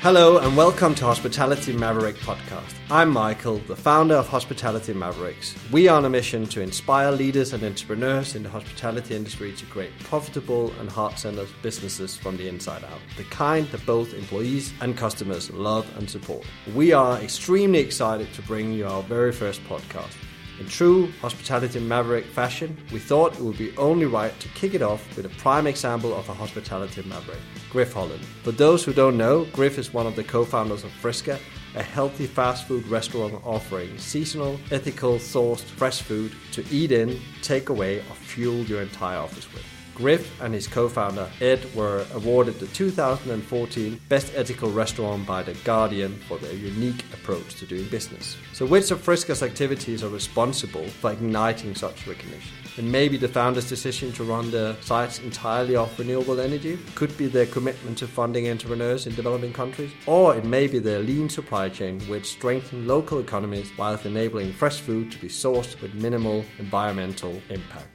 Hello and welcome to Hospitality Maverick podcast. I'm Michael, the founder of Hospitality Mavericks. We are on a mission to inspire leaders and entrepreneurs in the hospitality industry to create profitable and heart-centered businesses from the inside out, the kind that both employees and customers love and support. We are extremely excited to bring you our very first podcast. In true hospitality maverick fashion, we thought it would be only right to kick it off with a prime example of a hospitality maverick, Griff Holland. For those who don't know, Griff is one of the co-founders of Friska, a healthy fast food restaurant offering seasonal, ethical sourced fresh food to eat in, take away, or fuel your entire office with. Griff and his co-founder Ed were awarded the 2014 Best Ethical Restaurant by The Guardian for their unique approach to doing business. So which of Friska's activities are responsible for igniting such recognition? It may be the founder's decision to run the sites entirely off renewable energy, could be their commitment to funding entrepreneurs in developing countries, or it may be their lean supply chain which strengthen local economies whilst enabling fresh food to be sourced with minimal environmental impact.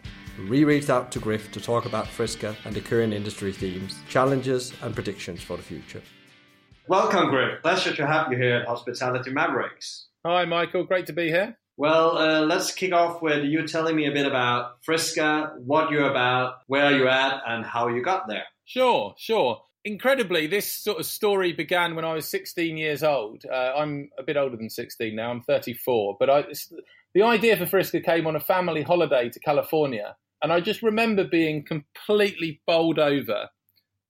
We reached out to Griff to talk about Friska and the current industry themes, challenges, and predictions for the future. Welcome, Griff. Pleasure to have you here at Hospitality Mavericks. Hi, Michael. Great to be here. Well, uh, let's kick off with you telling me a bit about Friska, what you're about, where you're at, and how you got there. Sure, sure. Incredibly, this sort of story began when I was 16 years old. Uh, I'm a bit older than 16 now. I'm 34, but I, the idea for Friska came on a family holiday to California and I just remember being completely bowled over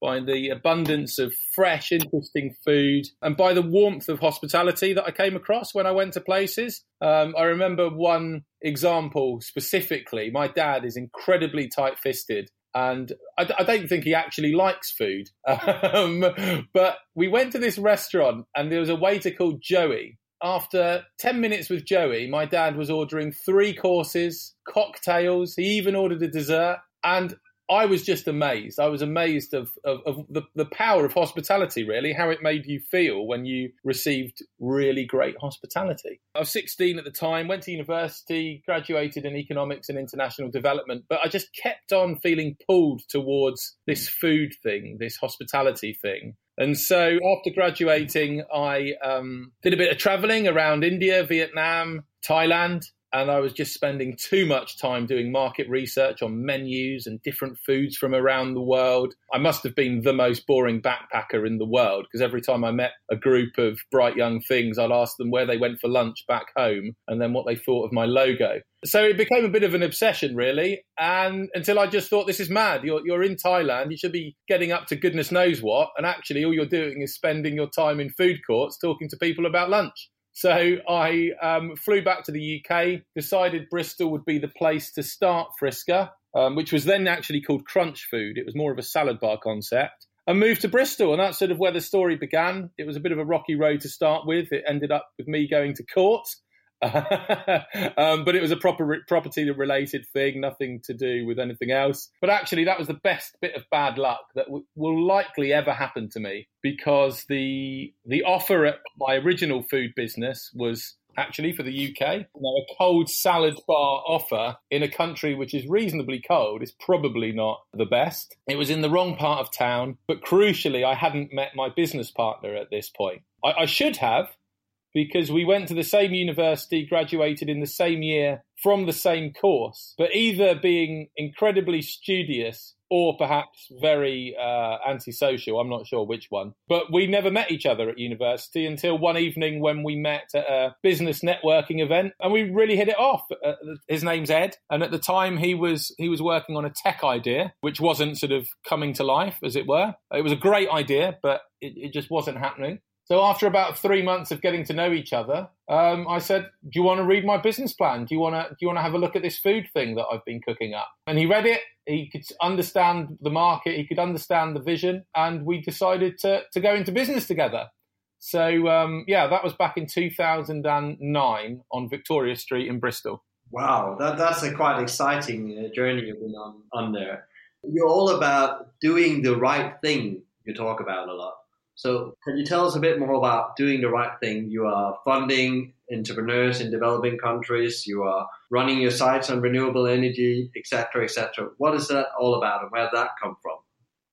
by the abundance of fresh, interesting food and by the warmth of hospitality that I came across when I went to places. Um, I remember one example specifically. My dad is incredibly tight fisted. And I, I, don't think he actually likes food. Um, but we went to this restaurant and there was a waiter called Joey after 10 minutes with Joey, my dad was ordering three courses, cocktails. He even ordered a dessert. And I was just amazed. I was amazed of, of, of, the, the power of hospitality, really, how it made you feel when you received really great hospitality. I was 16 at the time, went to university, graduated in economics and international development, but I just kept on feeling pulled towards this food thing, this hospitality thing. And so after graduating, I um, did a bit of traveling around India, Vietnam, Thailand, and I was just spending too much time doing market research on menus and different foods from around the world. I must have been the most boring backpacker in the world because every time I met a group of bright young things, I'd ask them where they went for lunch back home and then what they thought of my logo. So it became a bit of an obsession, really. And until I just thought, this is mad. You're, you're in Thailand. You should be getting up to goodness knows what. And actually, all you're doing is spending your time in food courts talking to people about lunch. So I um, flew back to the UK, decided Bristol would be the place to start Friska, um, which was then actually called Crunch Food. It was more of a salad bar concept. And moved to Bristol, and that's sort of where the story began. It was a bit of a rocky road to start with. It ended up with me going to court um, but it was a proper property related thing, nothing to do with anything else. But actually, that was the best bit of bad luck that w- will likely ever happen to me because the the offer at my original food business was actually for the UK. Now, a cold salad bar offer in a country which is reasonably cold is probably not the best. It was in the wrong part of town, but crucially, I hadn't met my business partner at this point. I, I should have, because we went to the same university, graduated in the same year from the same course, but either being incredibly studious or perhaps very uh, antisocial. I'm not sure which one. But we never met each other at university until one evening when we met at a business networking event, and we really hit it off. Uh, his name's Ed, and at the time he was he was working on a tech idea which wasn't sort of coming to life, as it were. It was a great idea, but it, it just wasn't happening. So after about three months of getting to know each other, um, I said, "Do you want to read my business plan? Do you want to do you want to have a look at this food thing that I've been cooking up?" And he read it. He could understand the market. He could understand the vision, and we decided to to go into business together. So um, yeah, that was back in 2009 on Victoria Street in Bristol. Wow, that, that's a quite exciting uh, journey you've been on, on there. You're all about doing the right thing. You talk about a lot. So, can you tell us a bit more about doing the right thing? You are funding entrepreneurs in developing countries. You are running your sites on renewable energy, etc., etc. What is that all about, and where did that come from?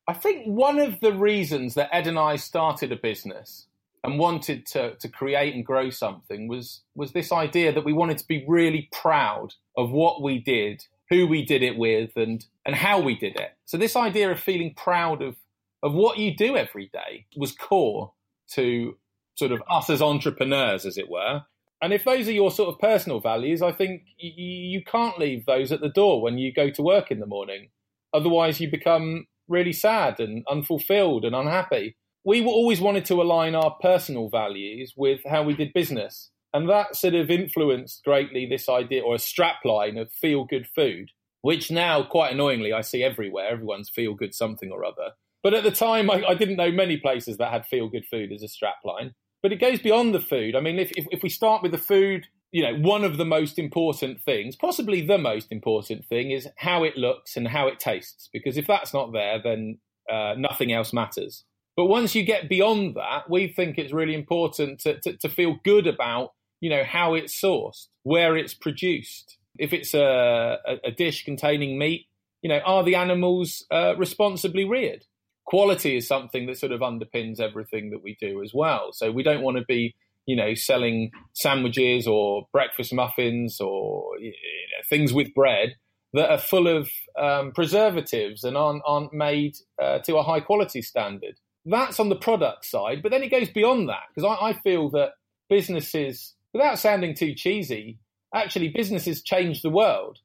I think one of the reasons that Ed and I started a business and wanted to, to create and grow something was was this idea that we wanted to be really proud of what we did, who we did it with, and and how we did it. So this idea of feeling proud of of what you do every day was core to sort of us as entrepreneurs, as it were. And if those are your sort of personal values, I think you, can't leave those at the door when you go to work in the morning. Otherwise, you become really sad and unfulfilled and unhappy. We always wanted to align our personal values with how we did business. And that sort of influenced greatly this idea or a strapline of feel good food, which now, quite annoyingly, I see everywhere. Everyone's feel good something or other. But at the time, I, I didn't know many places that had feel good food as a strapline. But it goes beyond the food. I mean, if, if, if we start with the food, you know, one of the most important things, possibly the most important thing, is how it looks and how it tastes. Because if that's not there, then uh, nothing else matters. But once you get beyond that, we think it's really important to, to, to, feel good about, you know, how it's sourced, where it's produced. If it's a, a, a dish containing meat, you know, are the animals uh, responsibly reared? Quality is something that sort of underpins everything that we do as well. So we don't want to be, you know, selling sandwiches or breakfast muffins or you know, things with bread that are full of um, preservatives and aren't, aren't made uh, to a high quality standard. That's on the product side, but then it goes beyond that because I, I feel that businesses, without sounding too cheesy, actually businesses change the world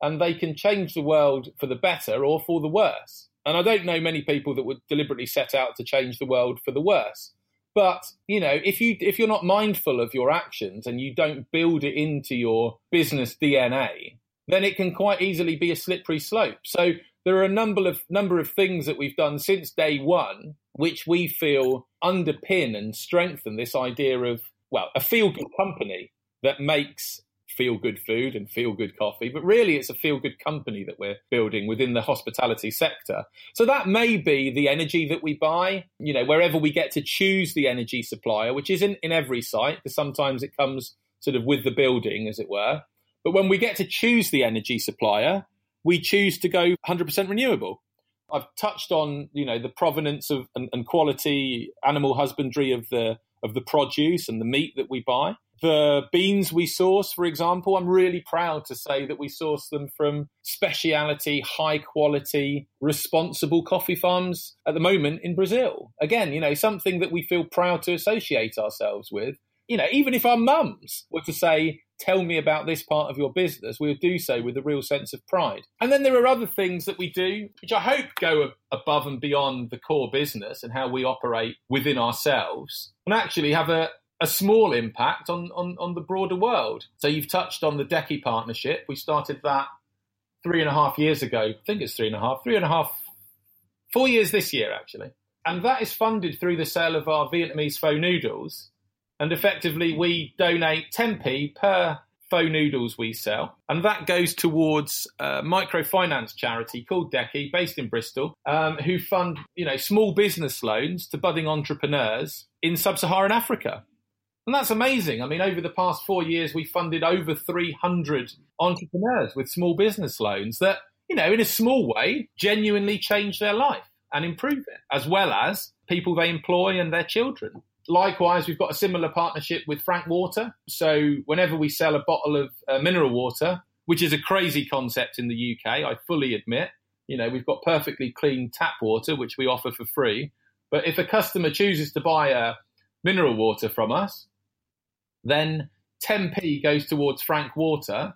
and they can change the world for the better or for the worse. And I don't know many people that would deliberately set out to change the world for the worse. But you know, if you if you're not mindful of your actions and you don't build it into your business DNA, then it can quite easily be a slippery slope. So there are a number of number of things that we've done since day one, which we feel underpin and strengthen this idea of well, a feel good company that makes feel good food and feel good coffee, but really it's a feel good company that we're building within the hospitality sector. So that may be the energy that we buy, you know, wherever we get to choose the energy supplier, which isn't in every site, because sometimes it comes sort of with the building, as it were. But when we get to choose the energy supplier, we choose to go 100% renewable. I've touched on, you know, the provenance of and, and quality animal husbandry of the of the produce and the meat that we buy. The beans we source, for example, I'm really proud to say that we source them from speciality, high quality, responsible coffee farms at the moment in Brazil. Again, you know, something that we feel proud to associate ourselves with. You know, even if our mums were to say, tell me about this part of your business, we would do so with a real sense of pride. And then there are other things that we do, which I hope go above and beyond the core business and how we operate within ourselves, and actually have a, a small impact on, on, on the broader world. So you've touched on the Deki partnership. We started that three and a half years ago. I think it's three and a half, three and a half, four years this year actually. And that is funded through the sale of our Vietnamese pho noodles. And effectively, we donate 10p per pho noodles we sell, and that goes towards a microfinance charity called Deki, based in Bristol, um, who fund you know small business loans to budding entrepreneurs in sub-Saharan Africa. And that's amazing. I mean, over the past four years, we funded over 300 entrepreneurs with small business loans that, you know, in a small way, genuinely change their life and improve it, as well as people they employ and their children. Likewise, we've got a similar partnership with Frank Water. So, whenever we sell a bottle of uh, mineral water, which is a crazy concept in the UK, I fully admit, you know, we've got perfectly clean tap water, which we offer for free. But if a customer chooses to buy a mineral water from us, then 10p goes towards Frank Water.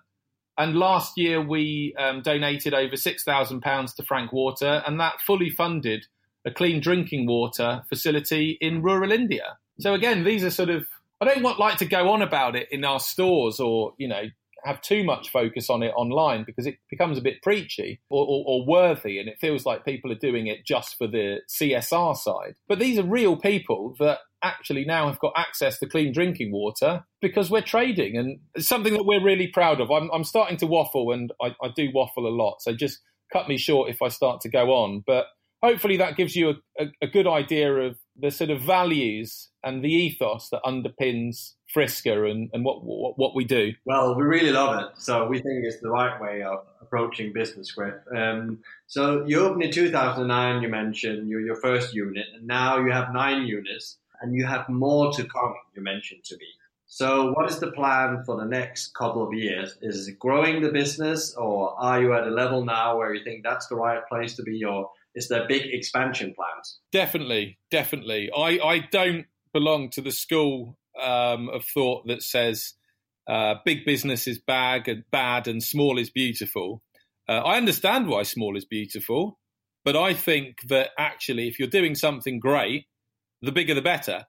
And last year we um, donated over £6,000 to Frank Water, and that fully funded a clean drinking water facility in rural India. So again, these are sort of I don't want like to go on about it in our stores or you know have too much focus on it online because it becomes a bit preachy or, or, or, worthy and it feels like people are doing it just for the CSR side. But these are real people that actually now have got access to clean drinking water because we're trading and it's something that we're really proud of. I'm, I'm starting to waffle and I, I, do waffle a lot. So just cut me short if I start to go on. But hopefully that gives you a, a, a good idea of the sort of values and the ethos that underpins Friska and, and what, what, what we do. Well, we really love it. So we think it's the right way of approaching business with. Um, so you opened in 2009, you mentioned your, your first unit, and now you have nine units. and you have more to come, you mentioned to me. So, what is the plan for the next couple of years? Is it growing the business, or are you at a level now where you think that's the right place to be, or is there big expansion plans? Definitely, definitely. I, I don't belong to the school um, of thought that says uh, big business is bad and bad and small is beautiful. Uh, I understand why small is beautiful, but I think that actually, if you're doing something great, the bigger the better.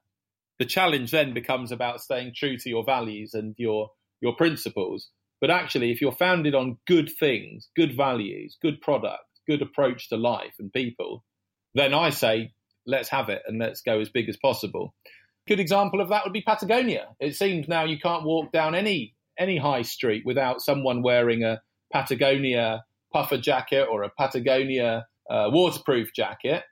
The challenge then becomes about staying true to your values and your your principles. But actually, if you're founded on good things, good values, good product, good approach to life and people, then I say let's have it and let's go as big as possible. Good example of that would be Patagonia. It seems now you can't walk down any any high street without someone wearing a Patagonia puffer jacket or a Patagonia uh, waterproof jacket.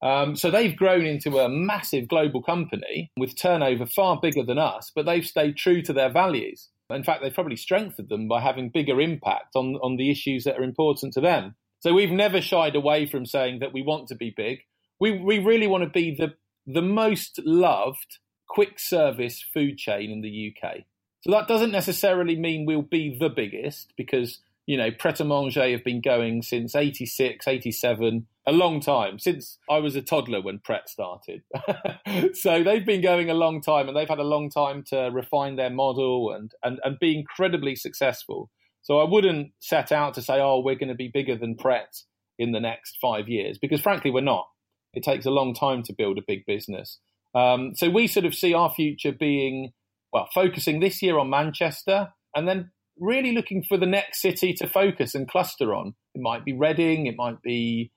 Um, so they've grown into a massive global company with turnover far bigger than us, but they've stayed true to their values. In fact, they've probably strengthened them by having bigger impact on, on the issues that are important to them. So we've never shied away from saying that we want to be big. We, we really want to be the, the most loved quick service food chain in the UK. So that doesn't necessarily mean we'll be the biggest because you know, Pret a Manger have been going since 86, 87, a long time, since I was a toddler when Pret started. so they've been going a long time and they've had a long time to refine their model and, and, and be incredibly successful. So I wouldn't set out to say, oh, we're going to be bigger than Pret in the next five years, because frankly, we're not. It takes a long time to build a big business. Um, so we sort of see our future being, well, focusing this year on Manchester and then really looking for the next city to focus and cluster on. It might be Reading, it might be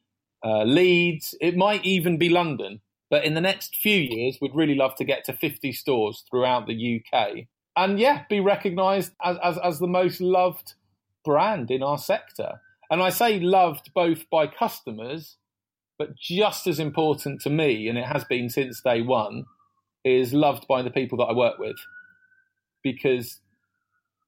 uh, Leeds, it might even be London. But in the next few years, we'd really love to get to 50 stores throughout the UK. And yeah, be recognised as, as, as the most loved brand in our sector. And I say loved both by customers, but just as important to me, and it has been since day one, is loved by the people that I work with. Because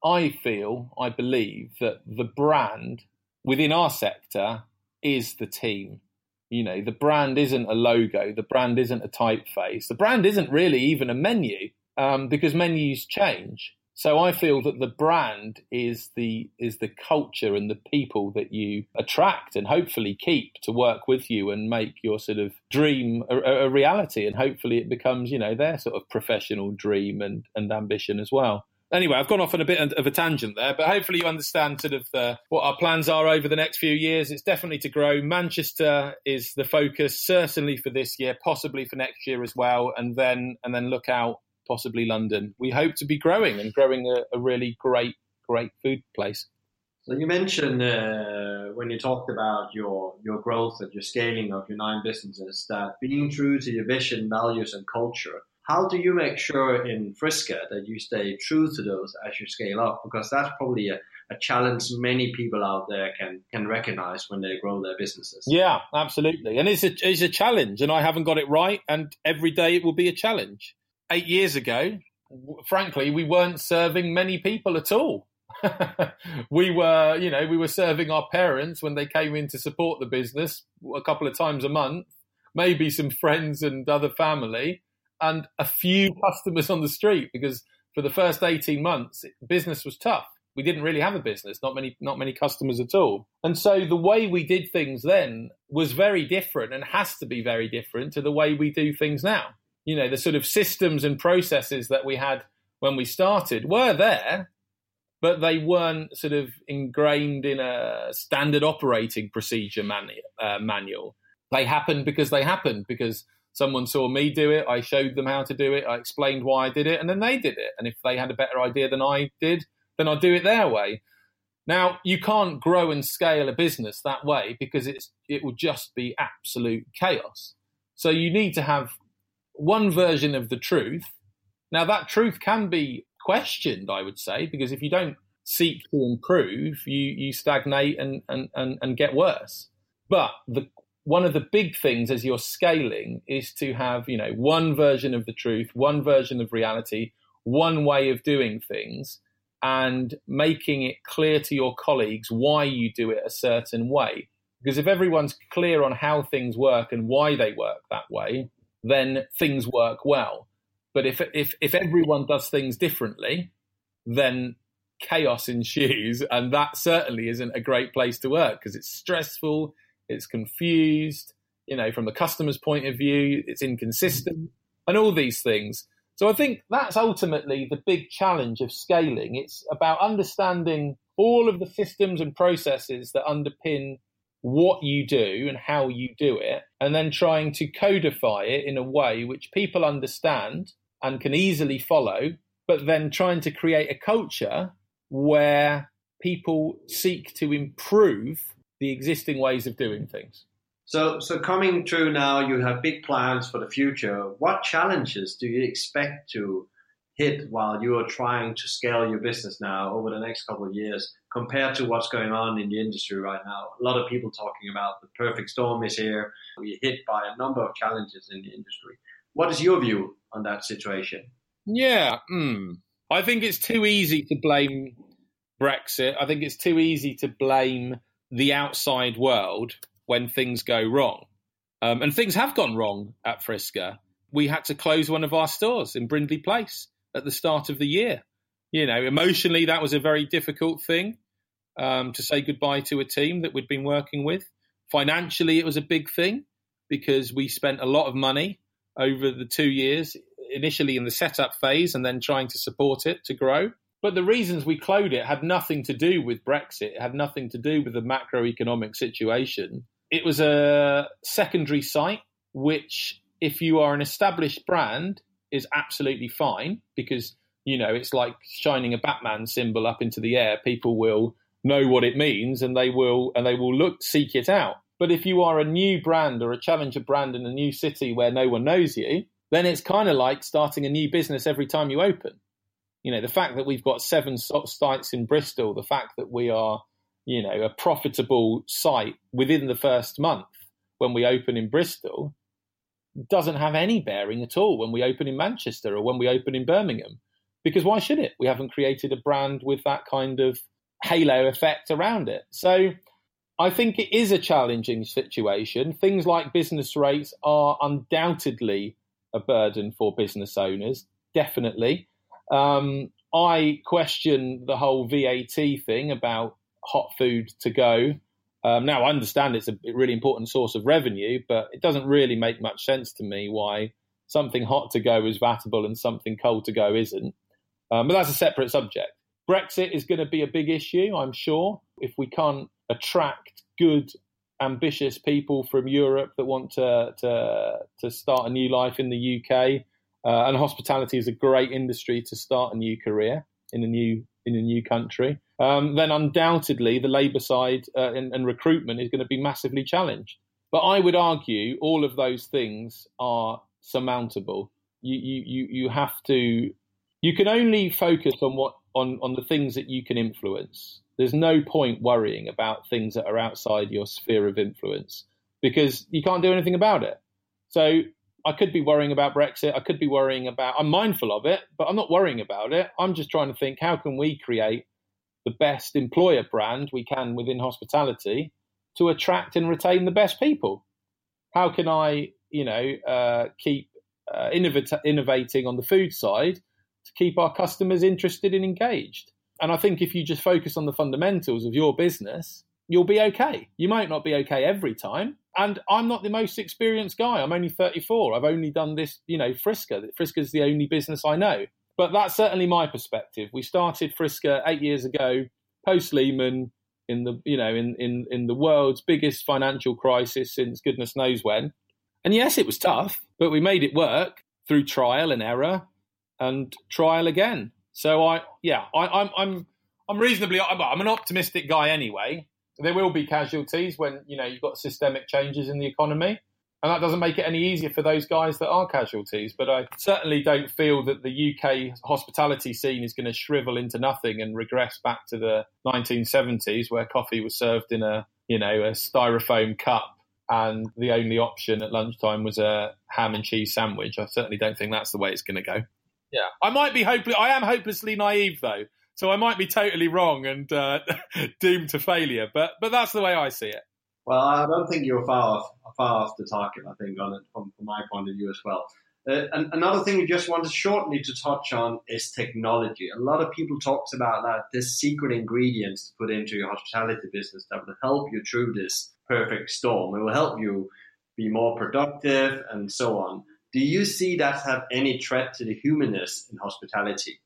I feel, I believe that the brand within our sector is the team. You know, the brand isn't a logo, the brand isn't a typeface, the brand isn't really even a menu um, because menus change. So I feel that the brand is the is the culture and the people that you attract and hopefully keep to work with you and make your sort of dream a, a reality. And hopefully it becomes you know their sort of professional dream and and ambition as well anyway, I've gone off on a bit of a tangent there, but hopefully you understand sort of the, what our plans are over the next few years. It's definitely to grow. Manchester is the focus, certainly for this year, possibly for next year as well, and then and then look out possibly London. We hope to be growing and growing a, a really great great food place. So you mentioned uh, when you talked about your your growth and your scaling of your nine businesses that being true to your vision, values, and culture how do you make sure in Friska that you stay true to those as you scale up? Because that's probably a, a challenge many people out there can can recognize when they grow their businesses. Yeah, absolutely, and it's a it's a challenge, and I haven't got it right, and every day it will be a challenge. Eight years ago, frankly, we weren't serving many people at all. we were, you know, we were serving our parents when they came in to support the business a couple of times a month, maybe some friends and other family and a few customers on the street because for the first 18 months, business was tough. We didn't really have a business, not many, not many customers at all. And so the way we did things then was very different and has to be very different to the way we do things now. You know, the sort of systems and processes that we had when we started were there, but they weren't sort of ingrained in a standard operating procedure manu- uh, manual. They happened because they happened because someone saw me do it, I showed them how to do it, I explained why I did it, and then they did it. And if they had a better idea than I did, then I'd do it their way. Now, you can't grow and scale a business that way because it's it will just be absolute chaos. So you need to have one version of the truth. Now that truth can be questioned, I would say, because if you don't seek to improve, you you stagnate and and, and, and get worse. But the one of the big things as you're scaling is to have, you know, one version of the truth, one version of reality, one way of doing things, and making it clear to your colleagues why you do it a certain way. Because if everyone's clear on how things work and why they work that way, then things work well. But if if if everyone does things differently, then chaos ensues, and that certainly isn't a great place to work because it's stressful, it's confused. You know, from the customer's point of view, it's inconsistent, and all these things. So I think that's ultimately the big challenge of scaling. It's about understanding all of the systems and processes that underpin what you do and how you do it, and then trying to codify it in a way which people understand and can easily follow, but then trying to create a culture where people seek to improve the existing ways of doing things. So, so coming through now, you have big plans for the future. What challenges do you expect to hit while you are trying to scale your business now over the next couple of years compared to what's going on in the industry right now? A lot of people talking about the perfect storm is here. We're hit by a number of challenges in the industry. What is your view on that situation? Yeah, mm. I think it's too easy to blame Brexit. I think it's too easy to blame the outside world when things go wrong. Um, and things have gone wrong at Friska. We had to close one of our stores in Brindley Place at the start of the year. You know, emotionally, that was a very difficult thing um, to say goodbye to a team that we'd been working with. Financially, it was a big thing because we spent a lot of money over the two years, initially in the setup phase and then trying to support it to grow. But the reasons we closed it had nothing to do with Brexit. It had nothing to do with the macroeconomic situation. It was a secondary site, which, if you are an established brand, is absolutely fine because you know it's like shining a Batman symbol up into the air. People will know what it means and they will and they will look seek it out. But if you are a new brand or a challenger brand in a new city where no one knows you, then it's kind of like starting a new business every time you open. You know, the fact that we've got seven sites in Bristol, the fact that we are you know, a profitable site within the first month when we open in Bristol doesn't have any bearing at all when we open in Manchester or when we open in Birmingham. Because why should it? We haven't created a brand with that kind of halo effect around it. So I think it is a challenging situation. Things like business rates are undoubtedly a burden for business owners, definitely. Um, I question the whole VAT thing about hot food to go. Um, now, I understand it's a really important source of revenue, but it doesn't really make much sense to me why something hot to go is vatable and something cold to go isn't. Um, but that's a separate subject. Brexit is going to be a big issue, I'm sure. If we can't attract good, ambitious people from Europe that want to to, to start a new life in the UK, uh, and hospitality is a great industry to start a new career in a new in a new country um, then undoubtedly the Labour side uh, and, and recruitment is going to be massively challenged. But I would argue all of those things are surmountable. You, you, you, you have to, you can only focus on what on, on the things that you can influence. There's no point worrying about things that are outside your sphere of influence because you can't do anything about it. So I could be worrying about Brexit. I could be worrying about, I'm mindful of it, but I'm not worrying about it. I'm just trying to think how can we create the best employer brand we can within hospitality to attract and retain the best people. How can I, you know, uh, keep uh, innovating on the food side to keep our customers interested and engaged? And I think if you just focus on the fundamentals of your business, you'll be okay. You might not be okay every time. And I'm not the most experienced guy. I'm only 34. I've only done this, you know, Friska. Friska's the only business I know. But that's certainly my perspective. We started Friska eight years ago, post Lehman, in the you know in, in in the world's biggest financial crisis since goodness knows when. And yes, it was tough, but we made it work through trial and error and trial again. So I yeah I, I'm I'm I'm reasonably I'm an optimistic guy anyway. There will be casualties when you know you've got systemic changes in the economy and that doesn't make it any easier for those guys that are casualties. But I certainly don't feel that the UK hospitality scene is going to shrivel into nothing and regress back to the 1970s, where coffee was served in a you know a styrofoam cup, and the only option at lunchtime was a ham and cheese sandwich. I certainly don't think that's the way it's going to go. Yeah, I might be hopeless. I am hopelessly naive though, so I might be totally wrong and uh, doomed to failure. But but that's the way I see it. Well, I don't think you're far off, far off the target. I think on it from, from my point of view as well. Uh, and another thing we just wanted shortly to touch on is technology. A lot of people talks about that this secret ingredients to put into your hospitality business that will help you through this perfect storm. It will help you be more productive and so on. Do you see that have any threat to the humanness in hospitality?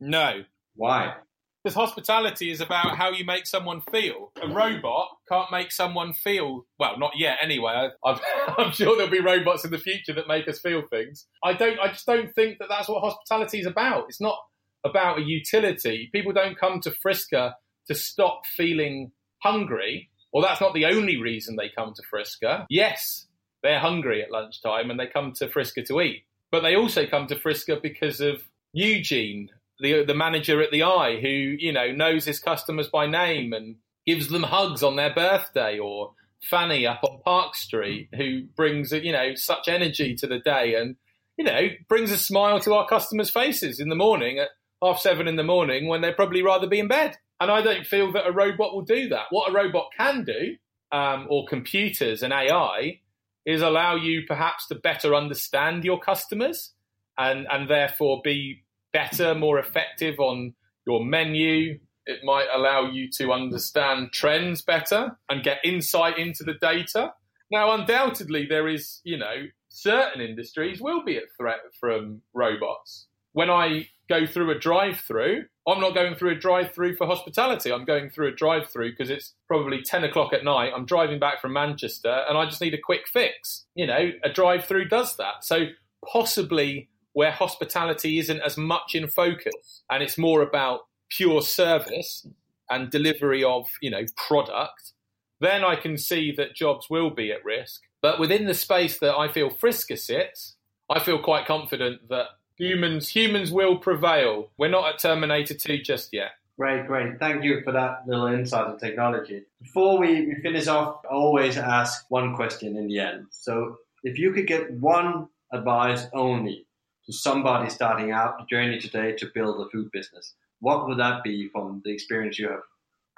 No. Why? Because hospitality is about how you make someone feel. A robot can't make someone feel, well, not yet anyway. I, am sure there'll be robots in the future that make us feel things. I don't, I just don't think that that's what hospitality is about. It's not about a utility. People don't come to Friska to stop feeling hungry. Well, that's not the only reason they come to Friska. Yes, they're hungry at lunchtime and they come to Friska to eat. But they also come to Friska because of Eugene the the manager at the Eye who you know knows his customers by name and gives them hugs on their birthday, or Fanny up on Park Street who brings you know such energy to the day and you know brings a smile to our customers' faces in the morning at half seven in the morning when they'd probably rather be in bed. And I don't feel that a robot will do that. What a robot can do, um, or computers and AI, is allow you perhaps to better understand your customers and and therefore be better, more effective on your menu. It might allow you to understand trends better and get insight into the data. Now, undoubtedly, there is, you know, certain industries will be at threat from robots. When I go through a drive through, I'm not going through a drive through for hospitality. I'm going through a drive through because it's probably 10 o'clock at night. I'm driving back from Manchester and I just need a quick fix. You know, a drive through does that. So possibly where hospitality isn't as much in focus and it's more about pure service and delivery of you know product then i can see that jobs will be at risk but within the space that i feel friska sits i feel quite confident that humans humans will prevail we're not at terminator 2 just yet Great, great. Thank you for that little insight on technology. Before we, we finish off, I always ask one question in the end. So, if you could get one advice only to somebody starting out the journey today to build a food business? What would that be from the experience you have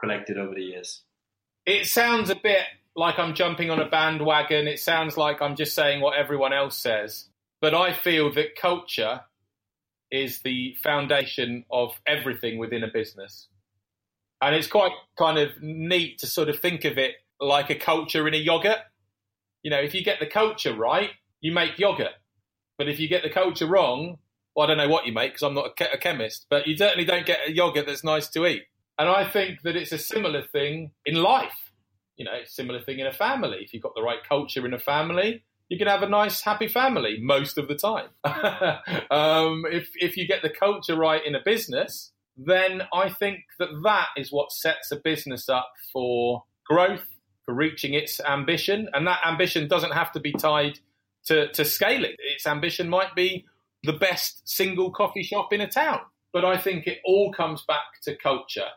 collected over the years? It sounds a bit like I'm jumping on a bandwagon. It sounds like I'm just saying what everyone else says. But I feel that culture is the foundation of everything within a business. And it's quite kind of neat to sort of think of it like a culture in a yogurt. You know, if you get the culture right, you make yogurt. But if you get the culture wrong, well, I don't know what you make because I'm not a, a chemist, but you certainly don't get a yogurt that's nice to eat. And I think that it's a similar thing in life. You know, similar thing in a family. If you've got the right culture in a family, you can have a nice, happy family most of the time. um, if if you get the culture right in a business, then I think that that is what sets a business up for growth, for reaching its ambition, and that ambition doesn't have to be tied to, to scale it. Its ambition might be the best single coffee shop in a town. But I think it all comes back to culture.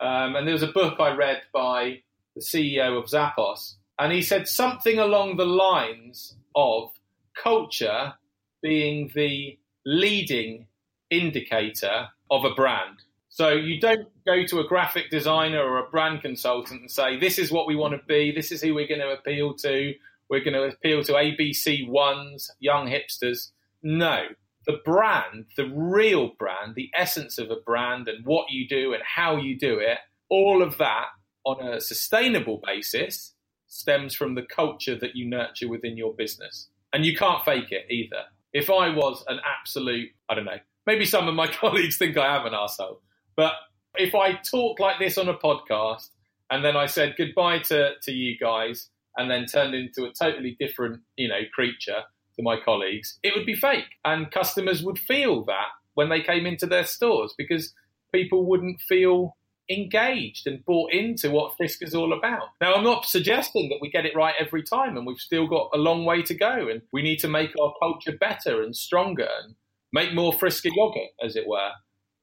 Um, and there was a book I read by the CEO of Zappos, and he said something along the lines of culture being the leading indicator of a brand. So you don't go to a graphic designer or a brand consultant and say, this is what we want to be, this is who we're going to appeal to, we're going to appeal to ABC ones, young hipsters. No, the brand, the real brand, the essence of a brand and what you do and how you do it, all of that on a sustainable basis stems from the culture that you nurture within your business. And you can't fake it either. If I was an absolute, I don't know, maybe some of my colleagues think I am an asshole, but if I talk like this on a podcast and then I said goodbye to, to you guys and then turned into a totally different, you know, creature to my colleagues, it would be fake. And customers would feel that when they came into their stores because people wouldn't feel engaged and bought into what Frisk is all about. Now, I'm not suggesting that we get it right every time, and we've still got a long way to go, and we need to make our culture better and stronger and make more Friska yogurt, as it were.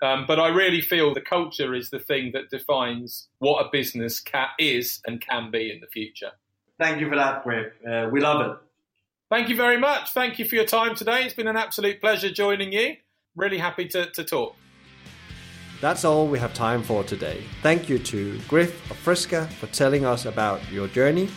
Um, but I really feel the culture is the thing that defines what a business ca- is and can be in the future. Thank you for that, Griff. Uh, we love it. Thank you very much. Thank you for your time today. It's been an absolute pleasure joining you. Really happy to, to talk. That's all we have time for today. Thank you to Griff of Friska for telling us about your journey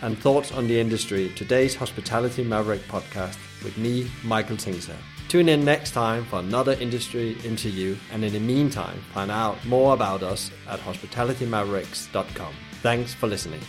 and thoughts on the industry. Today's Hospitality Maverick podcast with me, Michael Tingser. Tune in next time for another industry interview, and in the meantime, find out more about us at hospitalitymavericks.com. Thanks for listening.